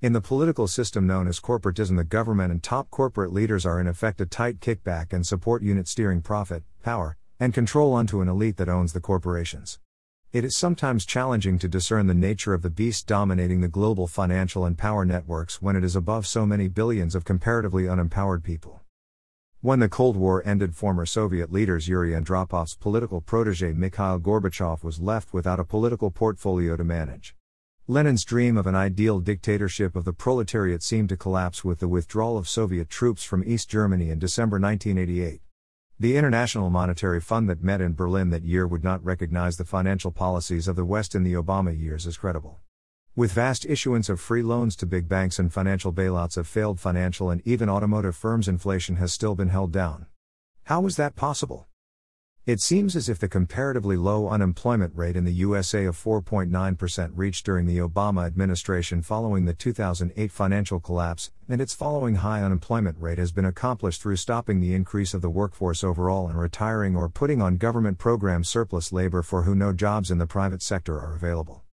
In the political system known as corporatism, the government and top corporate leaders are in effect a tight kickback and support unit steering profit, power, and control onto an elite that owns the corporations. It is sometimes challenging to discern the nature of the beast dominating the global financial and power networks when it is above so many billions of comparatively unempowered people. When the Cold War ended, former Soviet leaders Yuri Andropov's political protege Mikhail Gorbachev was left without a political portfolio to manage. Lenin's dream of an ideal dictatorship of the proletariat seemed to collapse with the withdrawal of Soviet troops from East Germany in December 1988. The International Monetary Fund that met in Berlin that year would not recognize the financial policies of the West in the Obama years as credible. With vast issuance of free loans to big banks and financial bailouts of failed financial and even automotive firms, inflation has still been held down. How was that possible? It seems as if the comparatively low unemployment rate in the USA of 4.9% reached during the Obama administration following the 2008 financial collapse, and its following high unemployment rate has been accomplished through stopping the increase of the workforce overall and retiring or putting on government programs surplus labor for who no jobs in the private sector are available.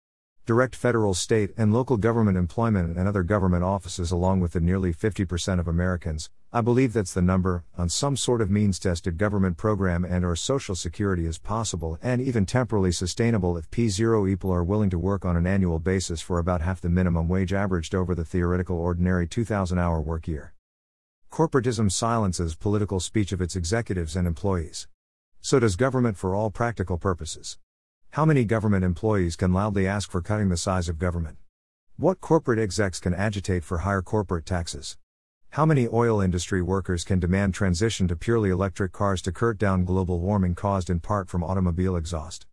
Direct federal, state, and local government employment and other government offices, along with the nearly 50% of Americans, I believe that's the number, on some sort of means tested government program and or social security is possible and even temporally sustainable if P0 people are willing to work on an annual basis for about half the minimum wage averaged over the theoretical ordinary 2000 hour work year. Corporatism silences political speech of its executives and employees. So does government for all practical purposes. How many government employees can loudly ask for cutting the size of government? What corporate execs can agitate for higher corporate taxes? How many oil industry workers can demand transition to purely electric cars to curt down global warming caused in part from automobile exhaust?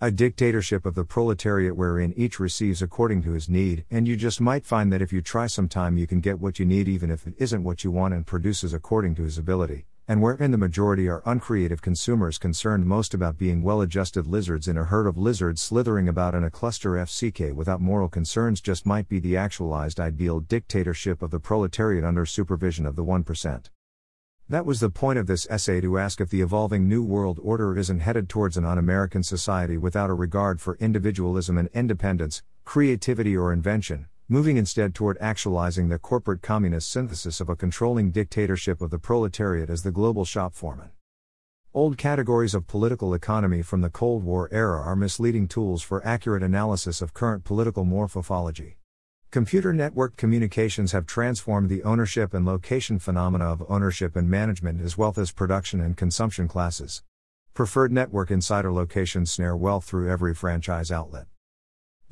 A dictatorship of the proletariat wherein each receives according to his need, and you just might find that if you try some time you can get what you need even if it isn't what you want and produces according to his ability and wherein the majority are uncreative consumers concerned most about being well adjusted lizards in a herd of lizards slithering about in a cluster FCK without moral concerns just might be the actualized ideal dictatorship of the proletariat under supervision of the 1%. That was the point of this essay to ask if the evolving New World Order isn't headed towards an un American society without a regard for individualism and independence, creativity or invention, moving instead toward actualizing the corporate communist synthesis of a controlling dictatorship of the proletariat as the global shop foreman. Old categories of political economy from the Cold War era are misleading tools for accurate analysis of current political morphology. Computer networked communications have transformed the ownership and location phenomena of ownership and management as wealth as production and consumption classes. Preferred network insider locations snare wealth through every franchise outlet.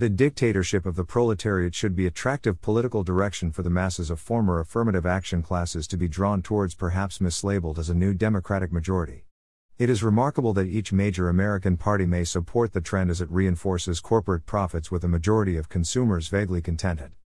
The dictatorship of the proletariat should be attractive political direction for the masses of former affirmative action classes to be drawn towards, perhaps mislabeled as a new democratic majority. It is remarkable that each major American party may support the trend as it reinforces corporate profits with a majority of consumers vaguely contented.